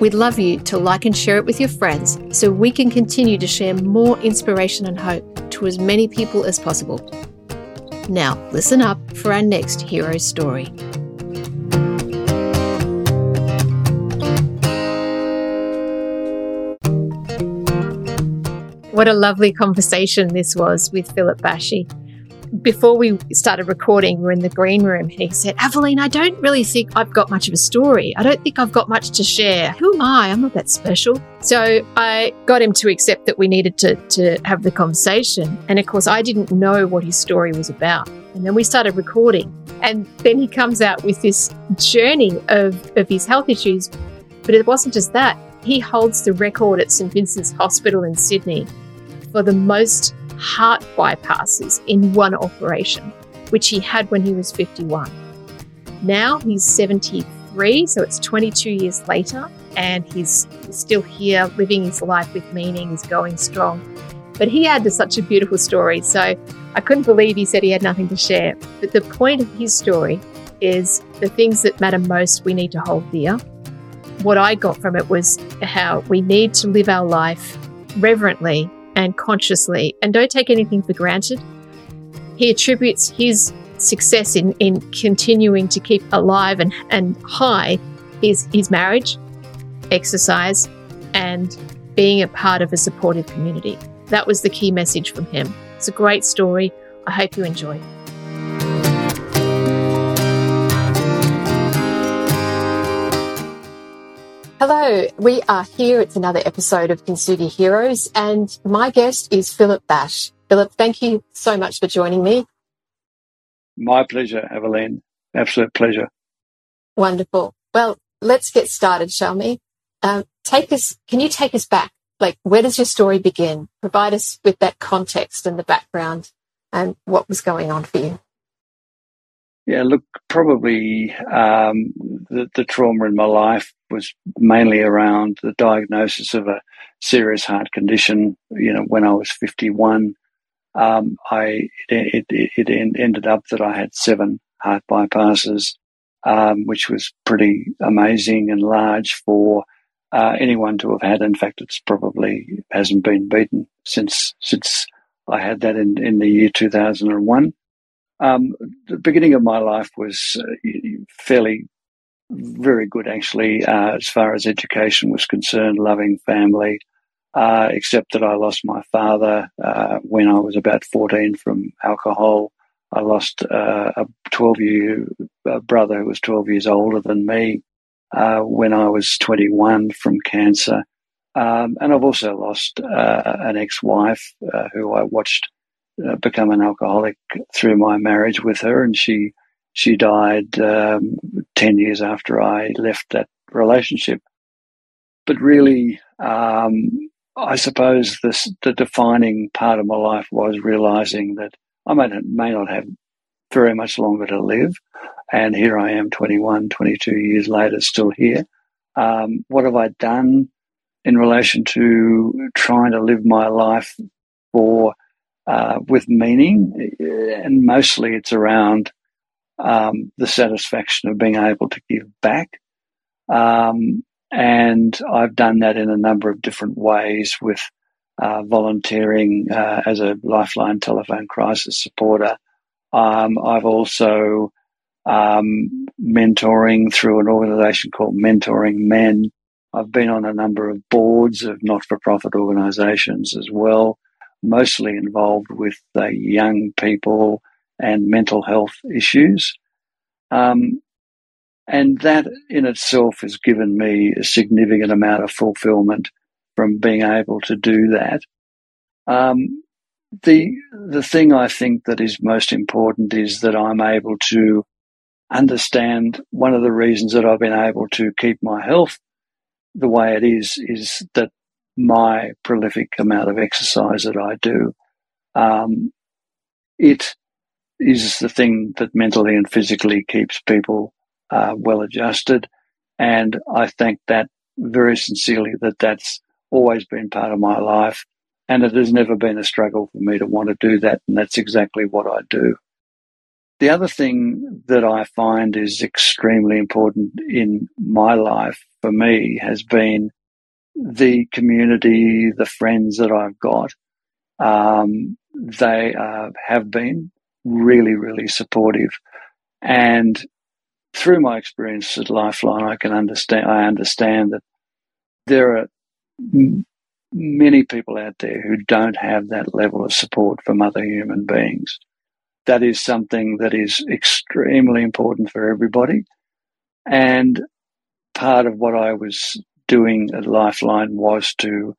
we'd love you to like and share it with your friends so we can continue to share more inspiration and hope to as many people as possible. Now, listen up for our next hero story. What a lovely conversation this was with Philip Basche. Before we started recording, we were in the green room and he said, Aveline, I don't really think I've got much of a story. I don't think I've got much to share. Who am I? I'm not that special. So I got him to accept that we needed to, to have the conversation. And of course, I didn't know what his story was about. And then we started recording. And then he comes out with this journey of, of his health issues. But it wasn't just that. He holds the record at St. Vincent's Hospital in Sydney for the most heart bypasses in one operation, which he had when he was 51. Now he's 73, so it's 22 years later, and he's still here living his life with meaning, he's going strong. But he had such a beautiful story, so I couldn't believe he said he had nothing to share. But the point of his story is the things that matter most we need to hold dear. What I got from it was how we need to live our life reverently and consciously and don't take anything for granted. He attributes his success in, in continuing to keep alive and, and high his, his marriage, exercise, and being a part of a supportive community. That was the key message from him. It's a great story. I hope you enjoy. Hello, we are here. It's another episode of Kintsugi Heroes, and my guest is Philip Basche. Philip, thank you so much for joining me. My pleasure, Evelyn. Absolute pleasure. Wonderful. Well, let's get started, shall we? Um, take us. Can you take us back? Like, where does your story begin? Provide us with that context and the background, and what was going on for you. Yeah, look, probably um, the, the, trauma in my life was mainly around the diagnosis of a serious heart condition. You know, when I was 51, um, I it, it, it, ended up that I had seven heart bypasses, um, which was pretty amazing and large for uh, anyone to have had. In fact, it's probably hasn't been beaten since since I had that in, in the year 2001. Um, the beginning of my life was uh, fairly, very good actually, uh, as far as education was concerned, loving family, uh, except that I lost my father uh, when I was about 14 from alcohol. I lost uh, a 12 year brother who was 12 years older than me uh, when I was 21 from cancer. Um, and I've also lost an ex wife who I watched uh, become an alcoholic through my marriage with her, and she she died um, ten years after I left that relationship. But really, um, I suppose this, the defining part of my life was realizing that I may not, may not have very much longer to live. And here I am 21, 22 years later, still here. Um, what have I done in relation to trying to live my life for uh, with meaning, and mostly it's around um, the satisfaction of being able to give back. Um, and I've done that in a number of different ways with uh, volunteering uh, as a Lifeline telephone crisis supporter. Um, I've also um, mentoring through an organisation called Mentoring Men. I've been on a number of boards of not for profit organisations as well mostly involved with the young people and mental health issues. Um, and that in itself has given me a significant amount of fulfillment from being able to do that. Um, the the thing I think that is most important is that I'm able to understand one of the reasons that I've been able to keep my health the way it is is that my prolific amount of exercise that I do, um, it is the thing that mentally and physically keeps people uh, well adjusted. And I thank that very sincerely that that's always been part of my life. And it has never been a struggle for me to want to do that. And that's exactly what I do. The other thing that I find is extremely important in my life for me has been the community, the friends that I've got. Um, they uh, have been really, really supportive. And through my experience at Lifeline, I can understand, I understand that there are many people out there who don't have that level of support from other human beings that is something that is extremely important for everybody. And part of what I was doing at Lifeline was to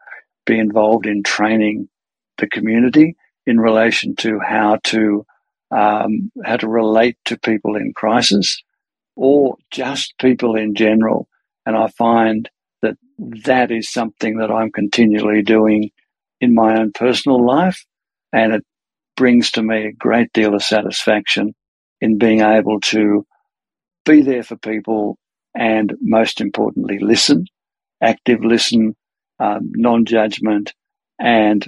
be involved in training the community in relation to how to um, how to relate to people in crisis or just people in general. And I find that that is something that I'm continually doing in my own personal life. And it brings to me a great deal of satisfaction in being able to be there for people and most importantly, listen, active listen, um, non judgment, and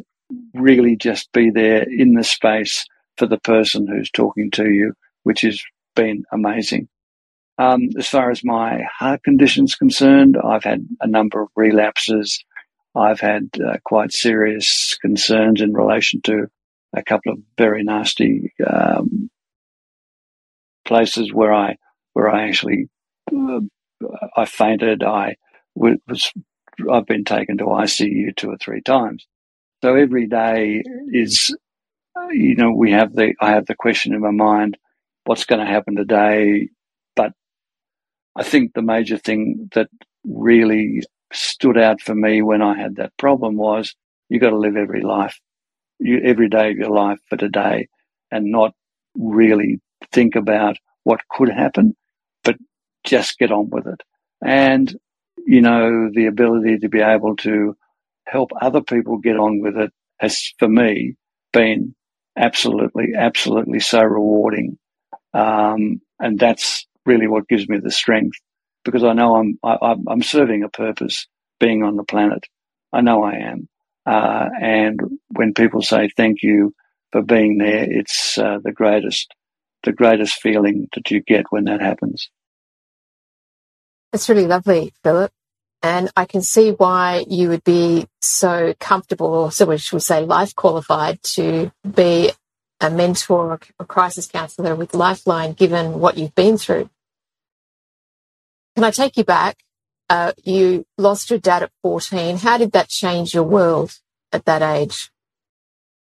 really just be there in the space for the person who's talking to you, which has been amazing. Um, as far as my heart condition is concerned, I've had a number of relapses. I've had uh, quite serious concerns in relation to a couple of very nasty um, places where I where I actually uh, I fainted. I was I've been taken to ICU two or three times. So every day is you know we have the I have the question in my mind what's going to happen today but I think the major thing that really stood out for me when I had that problem was you got to live every life you, every day of your life for today and not really think about what could happen, but just get on with it. And, you know, the ability to be able to help other people get on with it has, for me, been absolutely, absolutely so rewarding. Um, and that's really what gives me the strength because I know I'm, I, am i am serving a purpose being on the planet. I know I am. Uh, and when people say thank you for being there, it's uh, the greatest, the greatest feeling that you get when that happens. That's really lovely, Philip. And I can see why you would be so comfortable, or so we should say life qualified to be a mentor or a crisis counselor with Lifeline, given what you've been through. Can I take you back uh, you lost your dad at 14. How did that change your world at that age?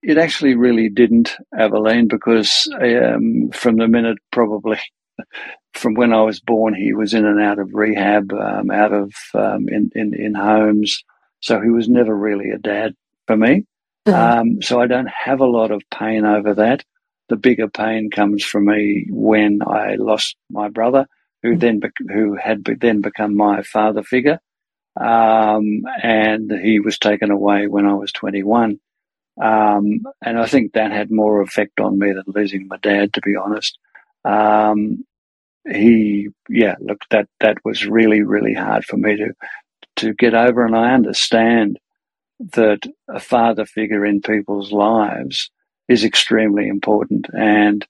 It actually really didn't, Aveline, because um, from the minute probably from when I was born, he was in and out of rehab, um, out of um, in, in, in homes. So he was never really a dad for me. Mm. so I don't have a lot of pain over that. The bigger pain comes for me when I lost my brother who then who had then become my father figure, um, and he was taken away when I was 21. Um, and I think that had more effect on me than losing my dad, to be honest. Um, he, yeah, look, that that was really, really hard for me to to get over, and I understand that a father figure in people's lives is extremely important, and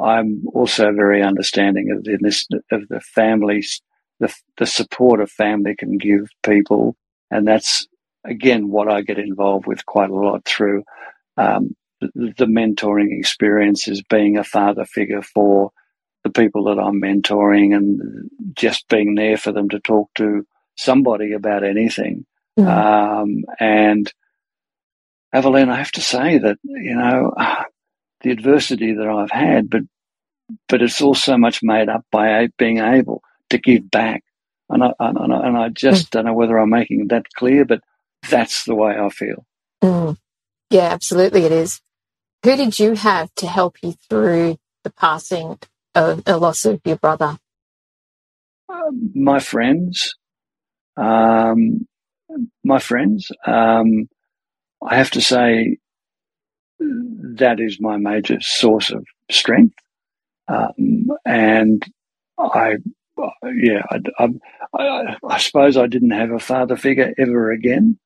I'm also very understanding of the, of the families, the, the support a family can give people. And that's, again, what I get involved with quite a lot through um, the, mentoring experience is being a father figure for the people that I'm mentoring and just being there for them to talk to somebody about anything. Mm. Um, and Aveline, I have to say that, you know, the adversity that I've had, but but it's also so much made up by being able to give back. And I, and I, and I just mm. don't know whether I'm making that clear, but that's the way I feel. Mm. Yeah, absolutely, it is. Who did you have to help you through the passing of the loss of your brother? Um, my friends, um, my friends, um, I have to say that is my major source of strength. Um, and I, yeah, I, I, I, suppose I didn't have a father figure ever again,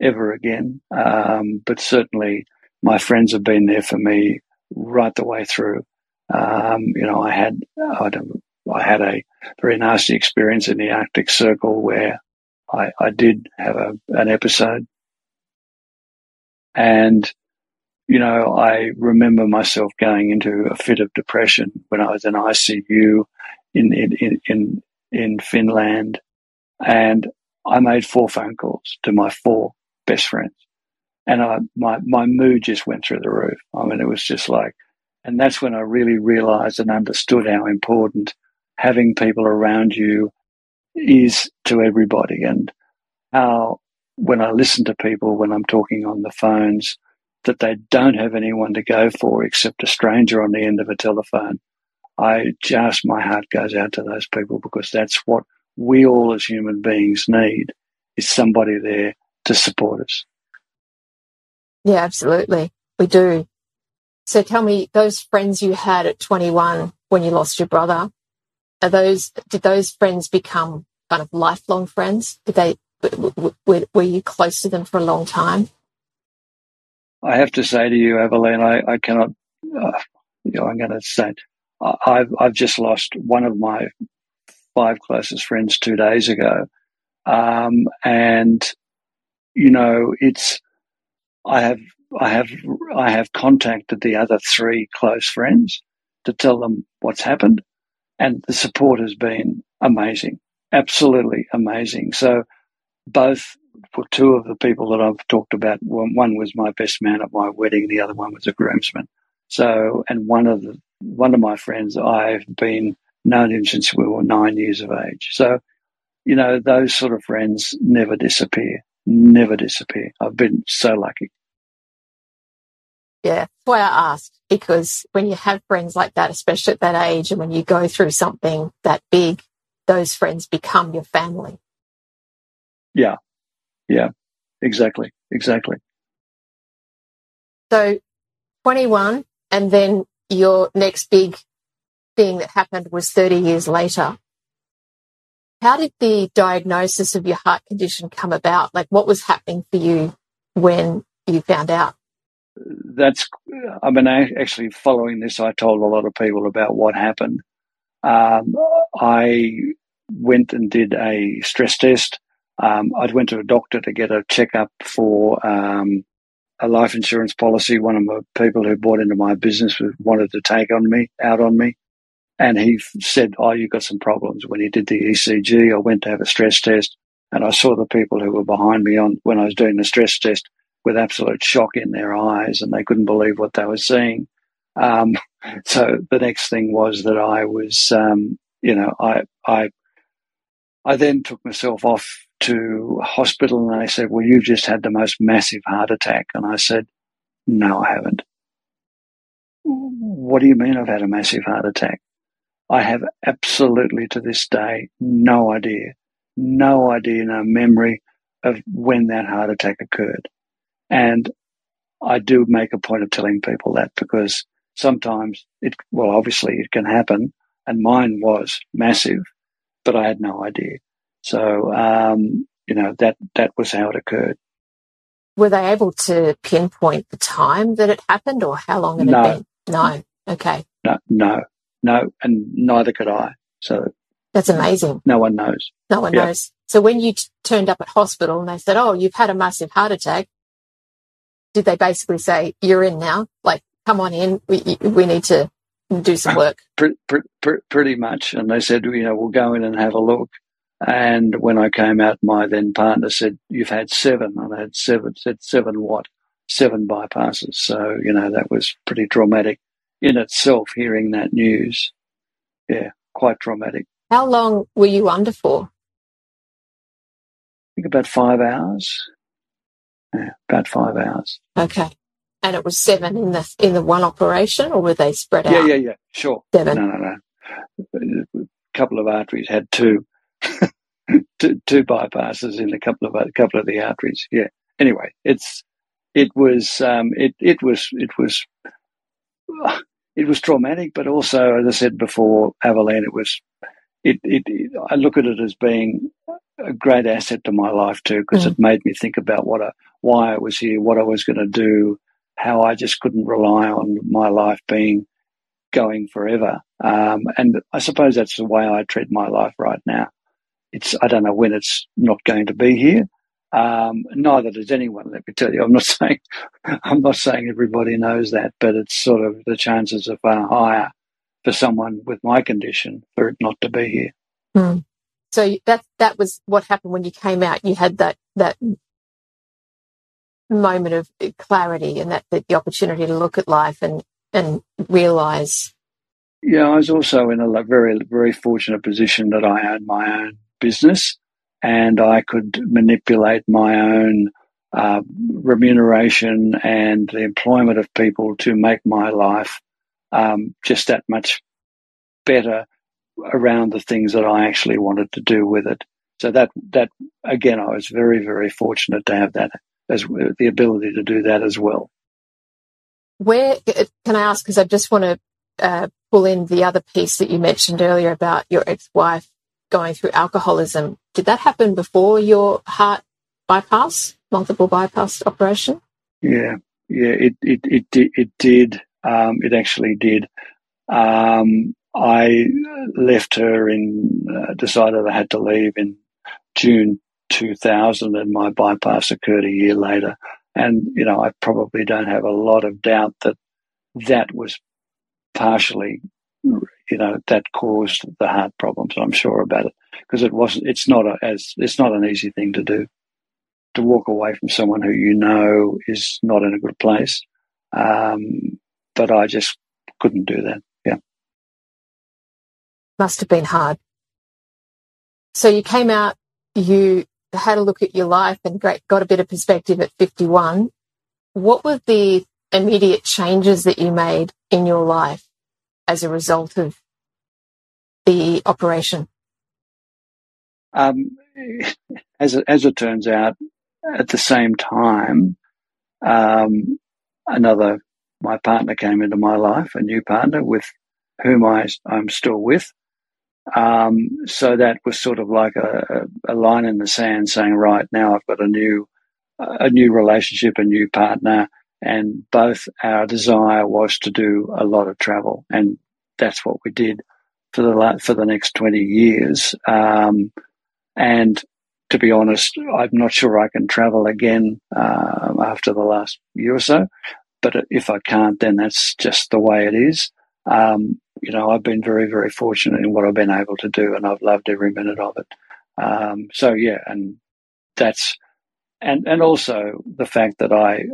ever again. Um, but certainly my friends have been there for me right the way through. Um, you know, I had, I, I had a very nasty experience in the Arctic Circle where I, I did have a, an episode. And, you know, I remember myself going into a fit of depression when I was in ICU in, in, in, in Finland. And I made four phone calls to my four best friends. And I, my, my mood just went through the roof. I mean, it was just like, and that's when I really realized and understood how important having people around you is to everybody and how when I listen to people when I'm talking on the phones that they don't have anyone to go for except a stranger on the end of a telephone. I just, my heart goes out to those people because that's what we all as human beings need is somebody there to support us. Yeah, absolutely. We do. So tell me, those friends you had at 21 when you lost your brother, are those, did those friends become kind of lifelong friends? Did they, were, were you close to them for a long time? I have to say to you, Evelyn, I, I cannot, uh, you know, I'm going to say, I've, I've just lost one of my five closest friends two days ago. Um, and, you know, it's, I have, I have, I have contacted the other three close friends to tell them what's happened. And the support has been amazing, absolutely amazing. So both for two of the people that I've talked about, one was my best man at my wedding, the other one was a groomsman. So, and one of the, one of my friends, I've been known him since we were nine years of age. So, you know, those sort of friends never disappear, never disappear. I've been so lucky. Yeah, that's why I asked because when you have friends like that, especially at that age, and when you go through something that big, those friends become your family. Yeah, yeah, exactly, exactly. So, twenty-one, and then your next big thing that happened was thirty years later. How did the diagnosis of your heart condition come about? Like, what was happening for you when you found out? That's, I mean, actually following this, I told a lot of people about what happened. Um, I went and did a stress test. Um, I went to a doctor to get a checkup for um, a life insurance policy. One of the people who bought into my business wanted to take on me, out on me. And he said, Oh, you've got some problems. When he did the ECG, I went to have a stress test and I saw the people who were behind me on when I was doing the stress test with absolute shock in their eyes and they couldn't believe what they were seeing. Um, so the next thing was that I was, um, you know, I, I, I then took myself off to hospital and they said, well, you've just had the most massive heart attack. And I said, no, I haven't. What do you mean I've had a massive heart attack? I have absolutely to this day no idea, no idea, no memory of when that heart attack occurred. And I do make a point of telling people that because sometimes it, well, obviously it can happen. And mine was massive, but I had no idea. So, um, you know, that, that was how it occurred. Were they able to pinpoint the time that it happened or how long it no. had been? No. Okay. No, no, no. And neither could I. So that's amazing. No one knows. No one knows. So when you t- turned up at hospital and they said, Oh, you've had a massive heart attack, did they basically say, you're in now? Like, come on in. We, we need to do some uh, work. Pretty, pretty, pretty much. And they said, you know, we'll go in and have a look. And when I came out, my then partner said, you've had seven. And I had seven, said seven what? Seven bypasses. So, you know, that was pretty traumatic in itself, hearing that news. Yeah, quite traumatic. How long were you under for? I think about five hours. Yeah, about five hours. Okay. And it was seven in the in the one operation, or were they spread out? Yeah, yeah, yeah. Sure. Seven. No, no, no. A couple of arteries had two. two, two bypasses in a couple of a couple of the arteries. Yeah. Anyway, it's it was um, it it was it was it was traumatic, but also, as I said before, Aveline, it was it, it, it I look at it as being a great asset to my life too, because mm. it made me think about what I, why I was here, what I was going to do, how I just couldn't rely on my life being going forever. Um, and I suppose that's the way I treat my life right now. It's I don't know when it's not going to be here. Um, neither does anyone. Let me tell you. I'm not saying I'm not saying everybody knows that, but it's sort of the chances are far higher for someone with my condition for it not to be here. Mm. So that that was what happened when you came out. You had that that moment of clarity and that, that the opportunity to look at life and and realize. Yeah, I was also in a very very fortunate position that I had my own business and I could manipulate my own uh, remuneration and the employment of people to make my life um, just that much better around the things that I actually wanted to do with it. So that that again, I was very very fortunate to have that as the ability to do that as well. Where can I ask? Because I just want to uh, pull in the other piece that you mentioned earlier about your ex-wife going through alcoholism. Did that happen before your heart bypass, multiple bypass operation? Yeah, yeah, it it it it, did. Um, it actually did. Um, I left her in, uh, decided I had to leave in June 2000, and my bypass occurred a year later. And you know, I probably don't have a lot of doubt that that was partially you know that caused the heart problems. I'm sure about it because it wasn't. It's not a, as it's not an easy thing to do to walk away from someone who you know is not in a good place. Um, but I just couldn't do that. Yeah, must have been hard. So you came out. You had a look at your life and great, got a bit of perspective at 51. What were the immediate changes that you made in your life as a result of the operation? Um, as, as it turns out, at the same time, um, another, my partner came into my life, a new partner with whom I, I'm still with. Um, so that was sort of like a, a, line in the sand saying, right now I've got a new, a new relationship, a new partner, and both our desire was to do a lot of travel, and that's what we did for the for the next twenty years. Um, and to be honest, I'm not sure I can travel again uh, after the last year or so. But if I can't, then that's just the way it is. Um, you know, I've been very, very fortunate in what I've been able to do, and I've loved every minute of it. Um, so yeah, and that's and and also the fact that I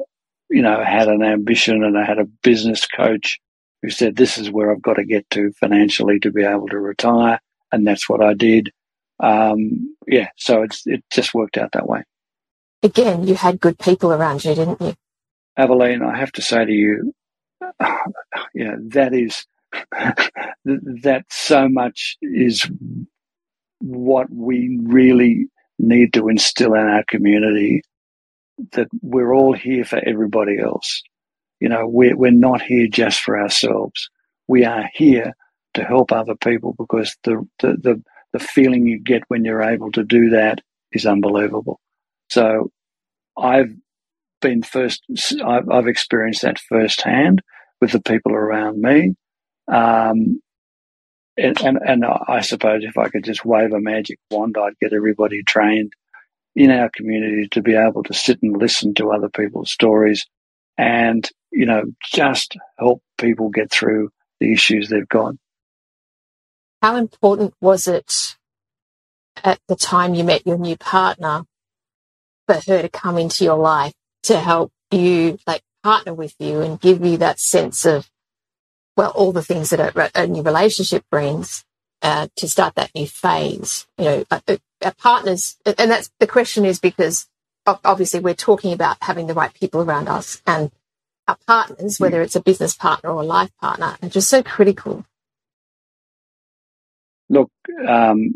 you know, had an ambition and I had a business coach who said, this is where I've got to get to financially to be able to retire. And that's what I did. Um, yeah. So it's, it just worked out that way. Again, you had good people around you, didn't you? Aveline, I have to say to you, yeah, that is, that so much is what we really need to instill in our community that we're all here for everybody else. You know, we're, we're not here just for ourselves. We are here to help other people because the, the, the, the feeling you get when you're able to do that is unbelievable. So I've been first, I've, I've experienced that firsthand with the people around me. Um, and, and, and I suppose if I could just wave a magic wand, I'd get everybody trained in our community to be able to sit and listen to other people's stories and, you know, just help people get through the issues they've got. How important was it at the time you met your new partner for her to come into your life to help you, like, partner with you and give you that sense of, well, all the things that a, a new relationship brings uh, to start that new phase? You know, uh, our partners, and that's the question is because obviously we're talking about having the right people around us and our partners, whether it's a business partner or a life partner, are just so critical. look, um,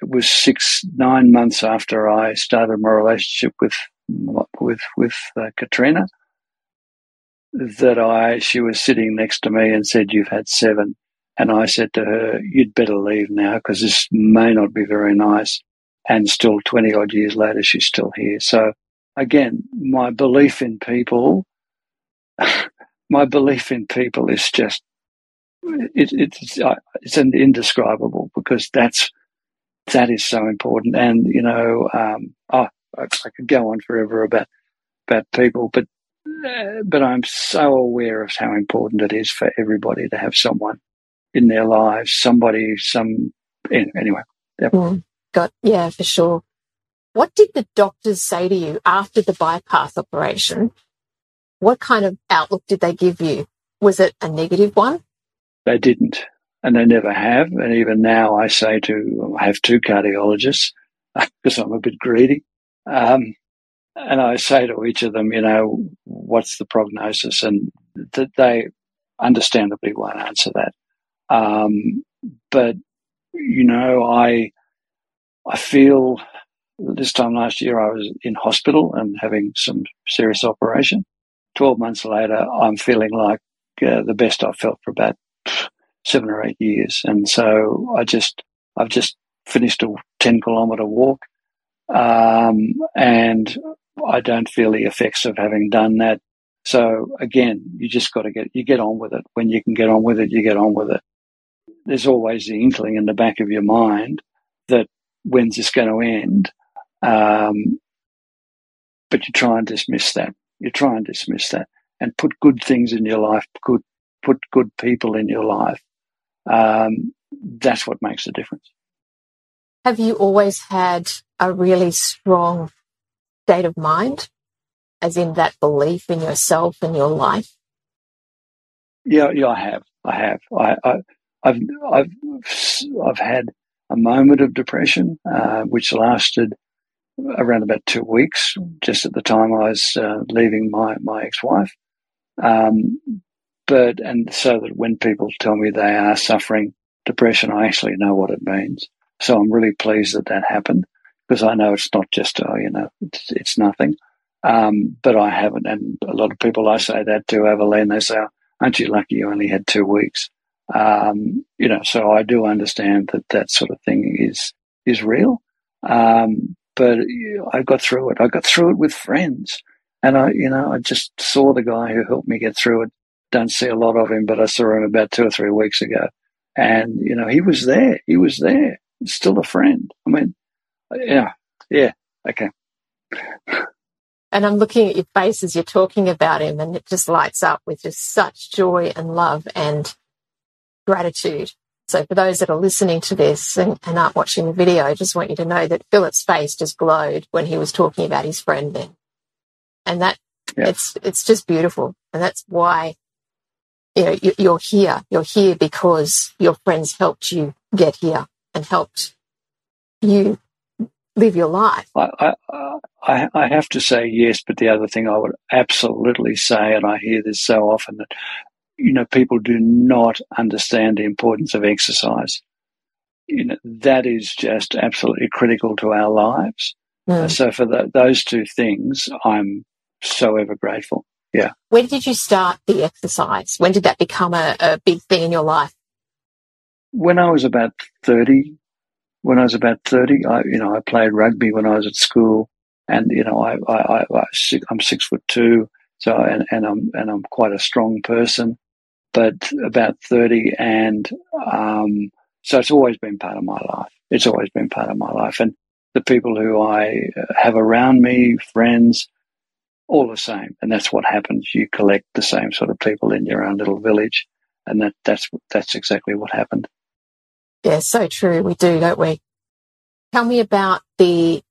it was six, nine months after I started my relationship with with with uh, Katrina that I she was sitting next to me and said, "You've had seven. And I said to her, "You'd better leave now because this may not be very nice." And still, twenty odd years later, she's still here. So again, my belief in people, my belief in people is just it, it's it's an indescribable because that's that is so important. And you know, um, oh, I, I could go on forever about about people, but uh, but I'm so aware of how important it is for everybody to have someone in their lives, somebody, some anyway. Yep. Mm, got yeah, for sure. What did the doctors say to you after the bypass operation? What kind of outlook did they give you? Was it a negative one? They didn't, and they never have. And even now, I say to I have two cardiologists because I'm a bit greedy. Um, and I say to each of them, you know, what's the prognosis? And they understandably won't answer that. Um, but you know, I I feel this time last year I was in hospital and having some serious operation. Twelve months later, I'm feeling like uh, the best I've felt for about seven or eight years, and so I just I've just finished a ten kilometre walk, um, and I don't feel the effects of having done that. So again, you just got to get you get on with it. When you can get on with it, you get on with it. There's always the inkling in the back of your mind that when's this going to end? Um, but you try and dismiss that. You try and dismiss that and put good things in your life. Good, put good people in your life. Um, that's what makes the difference. Have you always had a really strong state of mind, as in that belief in yourself and your life? Yeah, yeah, I have. I have. I, I, have I've, I've had a moment of depression, uh, which lasted around about two weeks, just at the time I was uh, leaving my, my ex-wife. Um, but, and so that when people tell me they are suffering depression, I actually know what it means. So I'm really pleased that that happened because I know it's not just, oh, you know, it's, it's nothing. Um, but I haven't. And a lot of people I say that to, Evelyn, they say, aren't you lucky you only had two weeks? Um, you know, so I do understand that that sort of thing is, is real. Um, but I got through it. I got through it with friends. And I, you know, I just saw the guy who helped me get through it. Don't see a lot of him, but I saw him about two or three weeks ago. And, you know, he was there. He was there. Still a friend. I mean, yeah, yeah, okay. And I'm looking at your face as you're talking about him, and it just lights up with just such joy and love and gratitude. So for those that are listening to this and, and aren't watching the video, I just want you to know that Philip's face just glowed when he was talking about his friend then. And that yeah. it's, it's just beautiful. And that's why, you know, you, you're here. You're here because your friends helped you get here and helped you live your life. I, I, I have to say yes, but the other thing I would absolutely say, and I hear this so often, that you know people do not understand the importance of exercise. You know that is just absolutely critical to our lives. Mm. So for the, those two things, I'm so ever grateful. Yeah. When did you start the exercise? When did that become a, a big thing in your life? When I was about 30, when I was about 30. I, you know, I played rugby when I was at school and, you know, I, I, I, I'm six foot two. So, and, and I'm, and I'm quite a strong person, but about 30. And, um, so it's always been part of my life. It's always been part of my life. And the people who I have around me, friends, all the same. And that's what happens. You collect the same sort of people in your own little village. And that, that's, that's exactly what happened. Yeah, so true. We do, don't we? Tell me about the,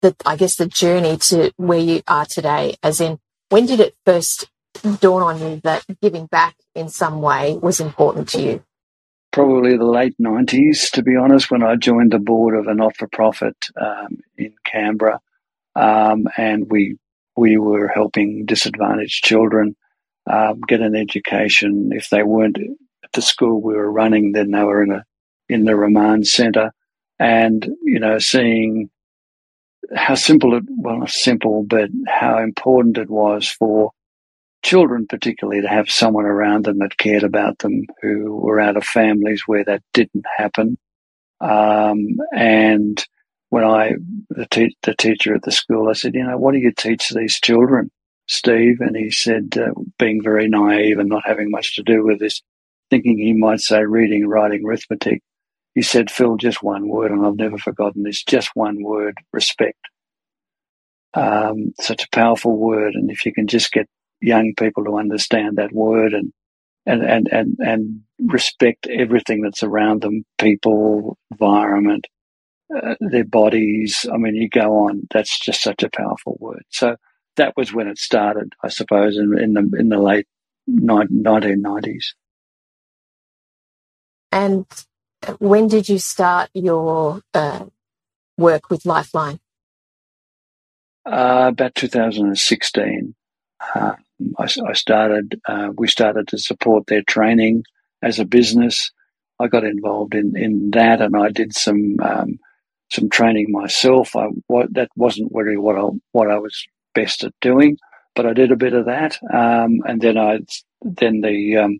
the, I guess the journey to where you are today, as in when did it first dawn on you that giving back in some way was important to you? Probably the late 90s, to be honest, when I joined the board of a not for profit um, in Canberra. Um, and we, we were helping disadvantaged children um, get an education if they weren't the school we were running, then they were in a in the Remand Centre, and you know, seeing how simple it well not simple, but how important it was for children, particularly, to have someone around them that cared about them, who were out of families where that didn't happen, um, and when I the, te- the teacher at the school, I said, you know, what do you teach these children? Steve, and he said, uh, being very naive and not having much to do with this, thinking he might say reading, writing, arithmetic. He said, Phil, just one word, and I've never forgotten this just one word respect. Um, such a powerful word. And if you can just get young people to understand that word and, and, and, and, and respect everything that's around them people, environment, uh, their bodies. I mean, you go on, that's just such a powerful word. So, that was when it started, I suppose, in, in the in the late nineteen nineties. And when did you start your uh, work with Lifeline? Uh, about 2016. Uh, I, I, started. Uh, we started to support their training as a business. I got involved in, in that, and I did some um, some training myself. I, what, that wasn't really what I what I was best at doing, but I did a bit of that. Um, and then I, then the, um,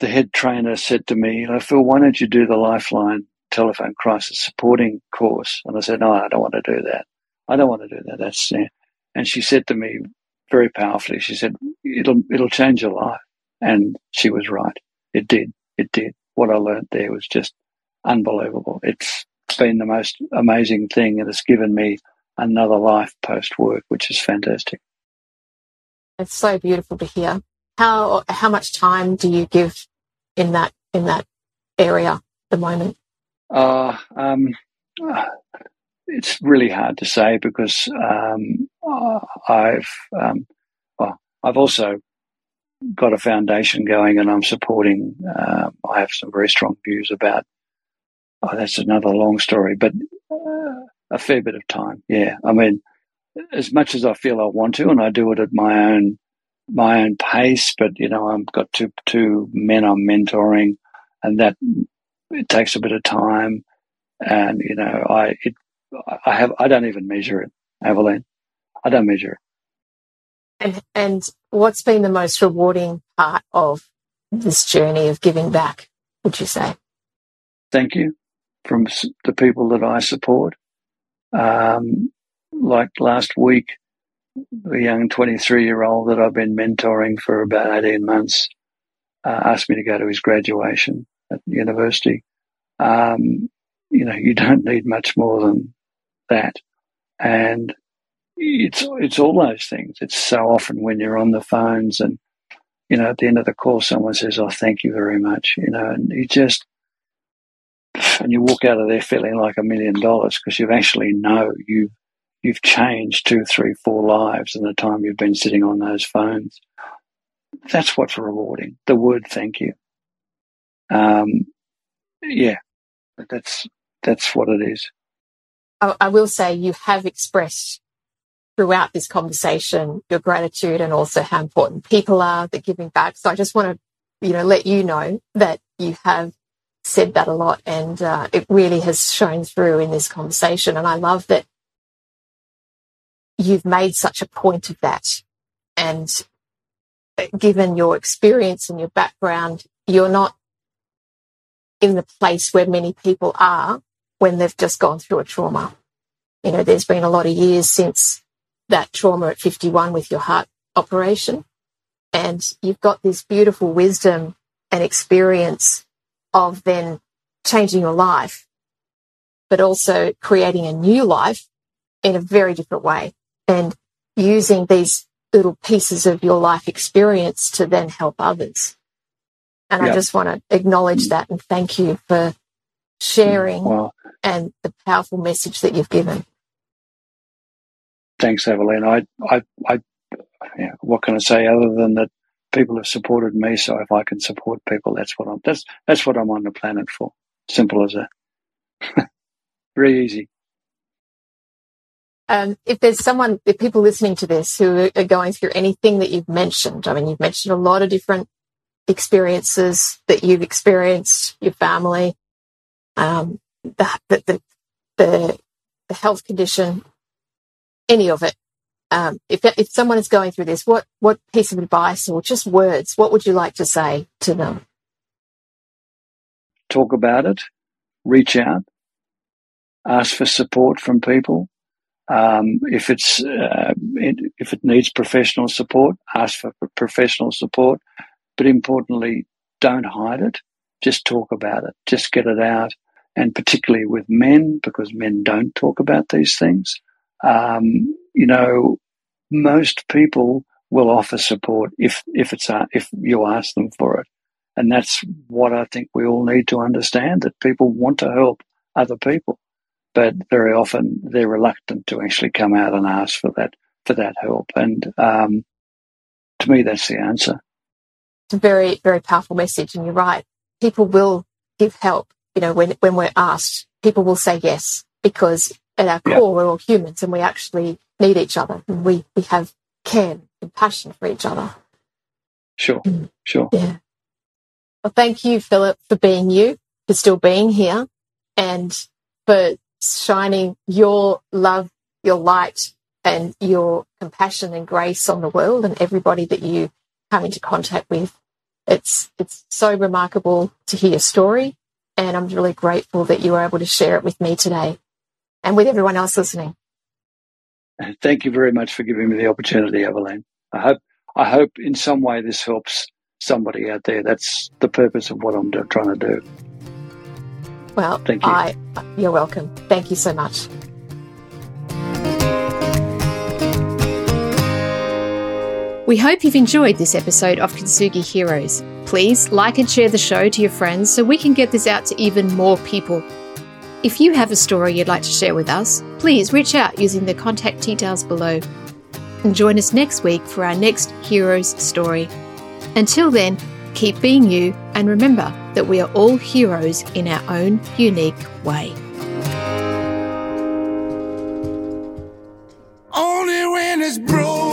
the head trainer said to me, know, Phil, why don't you do the Lifeline telephone crisis supporting course? And I said, no, I don't want to do that. I don't want to do that. That's, uh, and she said to me very powerfully, she said, it'll, it'll change your life. And she was right. It did. It did. What I learned there was just unbelievable. It's been the most amazing thing. It has given me another life post work, which is fantastic. It's so beautiful to hear. How how much time do you give in that in that area at the moment? Uh, um, it's really hard to say because um, I've um, well, I've also got a foundation going, and I'm supporting. Uh, I have some very strong views about. Oh, that's another long story, but uh, a fair bit of time. Yeah, I mean, as much as I feel I want to, and I do it at my own my own pace. But you know, I've got two two men I'm mentoring, and that it takes a bit of time. And you know, I it I have I don't even measure it, Evelyn. I don't measure it. And and what's been the most rewarding part of this journey of giving back? Would you say? Thank you from the people that I support um, like last week, a young 23 year old that I've been mentoring for about 18 months uh, asked me to go to his graduation at university. Um, you know, you don't need much more than that. And it's, it's all those things. It's so often when you're on the phones and, you know, at the end of the call, someone says, Oh, thank you very much. You know, and you just, and you walk out of there feeling like a million dollars because you actually know you you've changed two, three, four lives in the time you've been sitting on those phones. That's what's rewarding. The word thank you. Um, yeah, that's that's what it is. I, I will say you have expressed throughout this conversation your gratitude and also how important people are that giving back. So I just want to, you know, let you know that you have said that a lot and uh, it really has shown through in this conversation. And I love that you've made such a point of that. And given your experience and your background, you're not in the place where many people are when they've just gone through a trauma. You know, there's been a lot of years since that trauma at 51 with your heart operation. And you've got this beautiful wisdom and experience of then changing your life, but also creating a new life in a very different way and using these little pieces of your life experience to then help others. And. I just want to acknowledge mm. that and thank you for sharing mm, well, and the powerful message that you've given. Thanks, Evelyn. I, I, I, yeah, what can I say other than that people have supported me. So if I can support people, that's what I'm. That's that's what I'm on the planet for. Simple as that. Very easy. Um, if there's someone, if people listening to this who are going through anything that you've mentioned, I mean, you've mentioned a lot of different experiences that you've experienced, your family, um, the, the, the, the, health condition, any of it. Um, if, if someone is going through this, what, what piece of advice or just words, what would you like to say to them? Talk about it, reach out, ask for support from people. Um, if it's uh, it, if it needs professional support, ask for professional support. But importantly, don't hide it. Just talk about it. Just get it out. And particularly with men, because men don't talk about these things. Um, you know, most people will offer support if if it's uh, if you ask them for it. And that's what I think we all need to understand that people want to help other people but very often they're reluctant to actually come out and ask for that for that help. And um, to me, that's the answer. It's a very very powerful message, and you're right. People will give help. You know, when when we're asked, people will say yes because at our core yeah. we're all humans, and we actually need each other, and we we have care and passion for each other. Sure, mm. sure. Yeah. Well, thank you, Philip, for being you, for still being here, and for shining your love, your light, and your compassion and grace on the world and everybody that you come into contact with. It's it's so remarkable to hear your story, and I'm really grateful that you were able to share it with me today and with everyone else listening. Thank you very much for giving me the opportunity, Evelyn. I hope I hope in some way this helps somebody out there. That's the purpose of what I'm trying to do. Well, Thank you. I, you're welcome. Thank you so much. We hope you've enjoyed this episode of Kintsugi Heroes. Please like and share the show to your friends so we can get this out to even more people. If you have a story you'd like to share with us, please reach out using the contact details below. And join us next week for our next hero's story. Until then, keep being you and remember, that we are all heroes in our own unique way. Only when it's broken.